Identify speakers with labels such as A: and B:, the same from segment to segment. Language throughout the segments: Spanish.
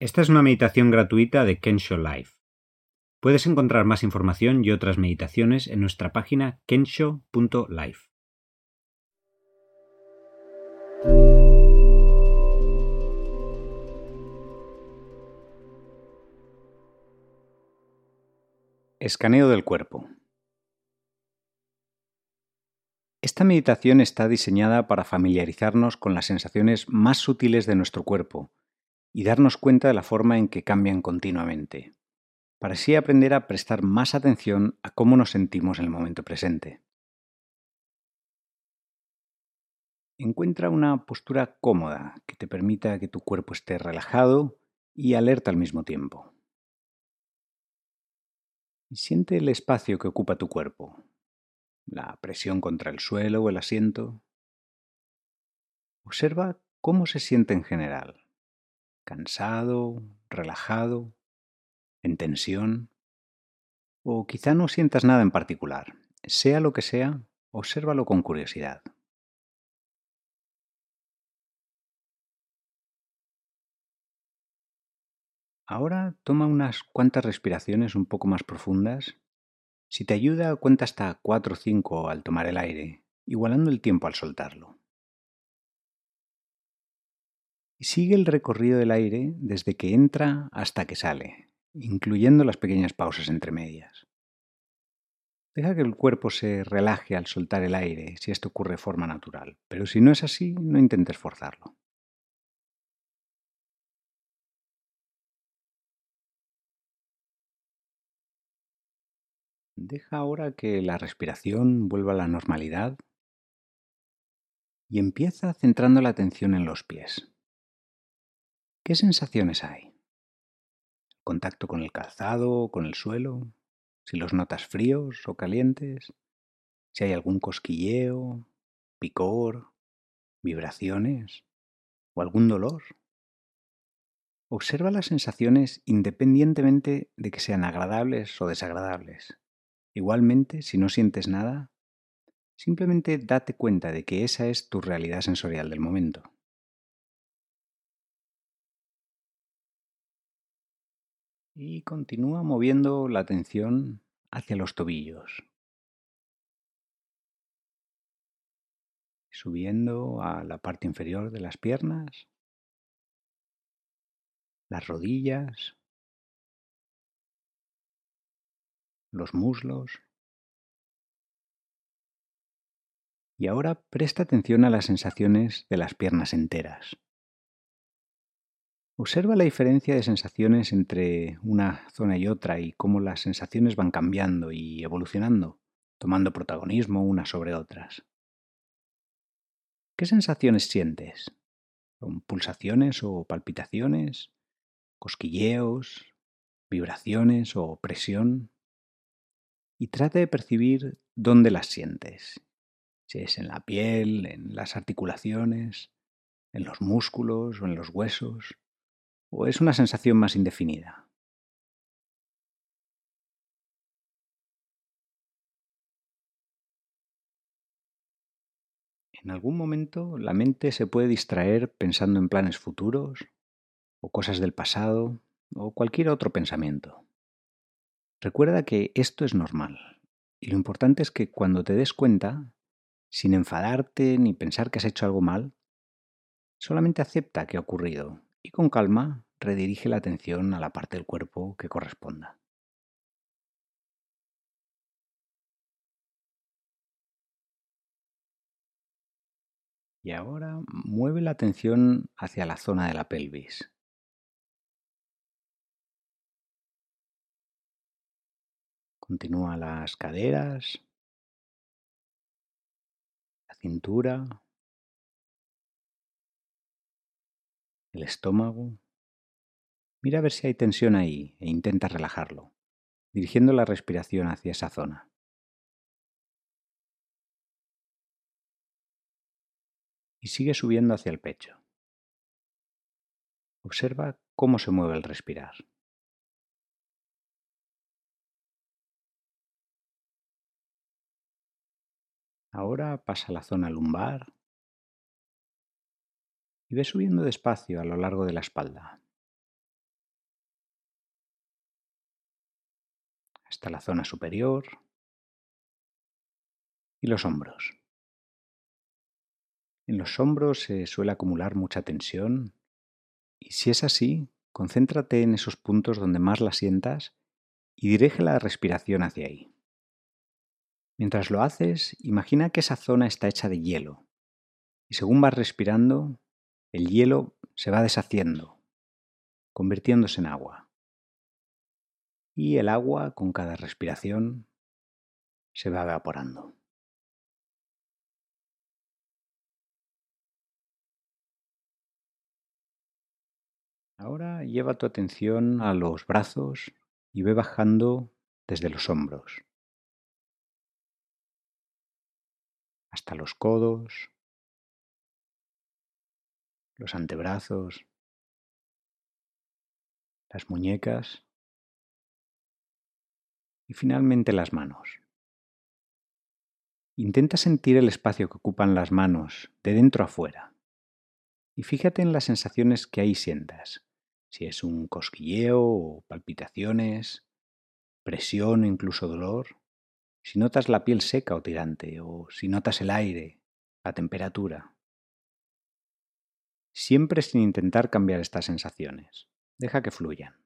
A: Esta es una meditación gratuita de Kensho Life. Puedes encontrar más información y otras meditaciones en nuestra página kensho.life. Escaneo del cuerpo. Esta meditación está diseñada para familiarizarnos con las sensaciones más sutiles de nuestro cuerpo y darnos cuenta de la forma en que cambian continuamente, para así aprender a prestar más atención a cómo nos sentimos en el momento presente. Encuentra una postura cómoda que te permita que tu cuerpo esté relajado y alerta al mismo tiempo. Y siente el espacio que ocupa tu cuerpo, la presión contra el suelo o el asiento. Observa cómo se siente en general cansado, relajado, en tensión. O quizá no sientas nada en particular. Sea lo que sea, obsérvalo con curiosidad. Ahora toma unas cuantas respiraciones un poco más profundas. Si te ayuda, cuenta hasta 4 o 5 al tomar el aire, igualando el tiempo al soltarlo sigue el recorrido del aire desde que entra hasta que sale, incluyendo las pequeñas pausas entre medias. Deja que el cuerpo se relaje al soltar el aire si esto ocurre de forma natural, pero si no es así, no intentes forzarlo. Deja ahora que la respiración vuelva a la normalidad y empieza centrando la atención en los pies. ¿Qué sensaciones hay? ¿Contacto con el calzado, con el suelo? ¿Si los notas fríos o calientes? ¿Si hay algún cosquilleo, picor, vibraciones o algún dolor? Observa las sensaciones independientemente de que sean agradables o desagradables. Igualmente, si no sientes nada, simplemente date cuenta de que esa es tu realidad sensorial del momento. Y continúa moviendo la atención hacia los tobillos, subiendo a la parte inferior de las piernas, las rodillas, los muslos. Y ahora presta atención a las sensaciones de las piernas enteras. Observa la diferencia de sensaciones entre una zona y otra y cómo las sensaciones van cambiando y evolucionando, tomando protagonismo unas sobre otras. ¿Qué sensaciones sientes? ¿Son pulsaciones o palpitaciones? ¿Cosquilleos? ¿Vibraciones o presión? Y trata de percibir dónde las sientes. Si es en la piel, en las articulaciones, en los músculos o en los huesos ¿O es una sensación más indefinida? En algún momento la mente se puede distraer pensando en planes futuros o cosas del pasado o cualquier otro pensamiento. Recuerda que esto es normal y lo importante es que cuando te des cuenta, sin enfadarte ni pensar que has hecho algo mal, solamente acepta que ha ocurrido y con calma redirige la atención a la parte del cuerpo que corresponda. Y ahora mueve la atención hacia la zona de la pelvis. Continúa las caderas, la cintura, el estómago. Mira a ver si hay tensión ahí e intenta relajarlo, dirigiendo la respiración hacia esa zona. Y sigue subiendo hacia el pecho. Observa cómo se mueve el respirar. Ahora pasa a la zona lumbar y ve subiendo despacio a lo largo de la espalda hasta la zona superior y los hombros. En los hombros se suele acumular mucha tensión y si es así, concéntrate en esos puntos donde más la sientas y dirige la respiración hacia ahí. Mientras lo haces, imagina que esa zona está hecha de hielo y según vas respirando, el hielo se va deshaciendo, convirtiéndose en agua. Y el agua, con cada respiración, se va evaporando. Ahora lleva tu atención a los brazos y ve bajando desde los hombros. Hasta los codos, los antebrazos, las muñecas y finalmente las manos. Intenta sentir el espacio que ocupan las manos de dentro a fuera y fíjate en las sensaciones que ahí sientas, si es un cosquilleo o palpitaciones, presión o incluso dolor, si notas la piel seca o tirante o si notas el aire, la temperatura. Siempre sin intentar cambiar estas sensaciones. Deja que fluyan.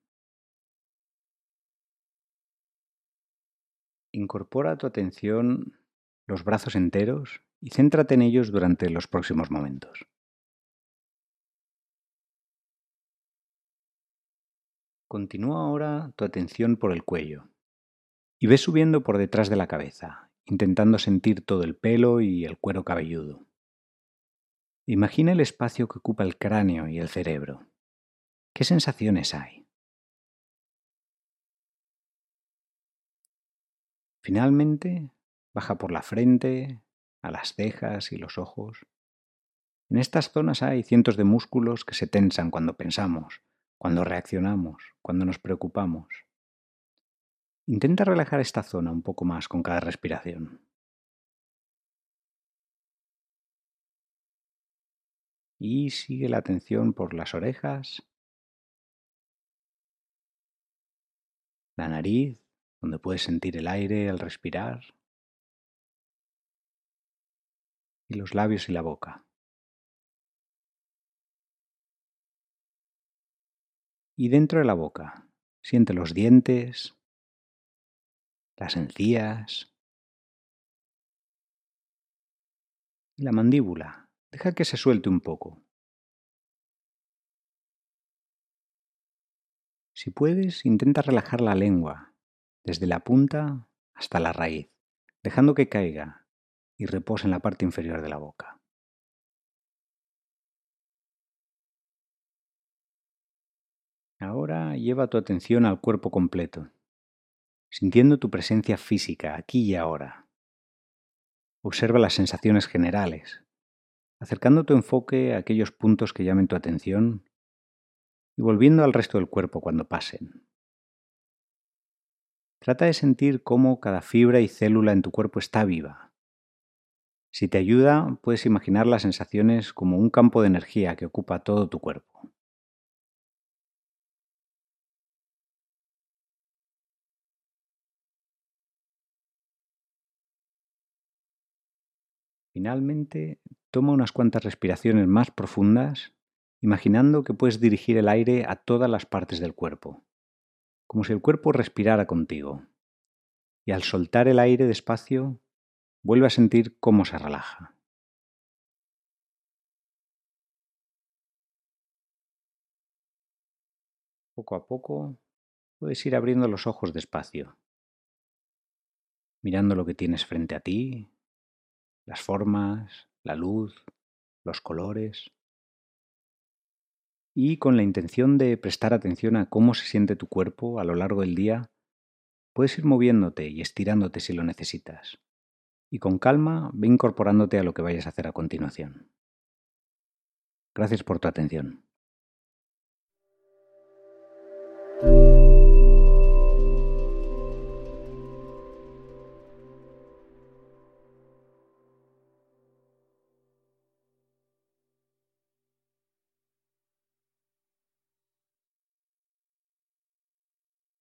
A: Incorpora tu atención los brazos enteros y céntrate en ellos durante los próximos momentos. Continúa ahora tu atención por el cuello y ve subiendo por detrás de la cabeza, intentando sentir todo el pelo y el cuero cabelludo. Imagina el espacio que ocupa el cráneo y el cerebro. ¿Qué sensaciones hay? Finalmente, baja por la frente, a las cejas y los ojos. En estas zonas hay cientos de músculos que se tensan cuando pensamos, cuando reaccionamos, cuando nos preocupamos. Intenta relajar esta zona un poco más con cada respiración. Y sigue la atención por las orejas, la nariz, donde puedes sentir el aire al respirar, y los labios y la boca. y dentro de la boca. Siente los dientes, las encías, la mandíbula. Deja que se suelte un poco. Si puedes, intenta relajar la lengua, desde la punta hasta la raíz, dejando que caiga y repose en la parte inferior de la boca. Ahora lleva tu atención al cuerpo completo, sintiendo tu presencia física aquí y ahora. Observa las sensaciones generales, acercando tu enfoque a aquellos puntos que llamen tu atención y volviendo al resto del cuerpo cuando pasen. Trata de sentir cómo cada fibra y célula en tu cuerpo está viva. Si te ayuda, puedes imaginar las sensaciones como un campo de energía que ocupa todo tu cuerpo. Finalmente, toma unas cuantas respiraciones más profundas, imaginando que puedes dirigir el aire a todas las partes del cuerpo, como si el cuerpo respirara contigo. Y al soltar el aire despacio, vuelve a sentir cómo se relaja. Poco a poco puedes ir abriendo los ojos despacio, mirando lo que tienes frente a ti, las formas, la luz, los colores. Y con la intención de prestar atención a cómo se siente tu cuerpo a lo largo del día, puedes ir moviéndote y estirándote si lo necesitas. Y con calma ve incorporándote a lo que vayas a hacer a continuación. Gracias por tu atención.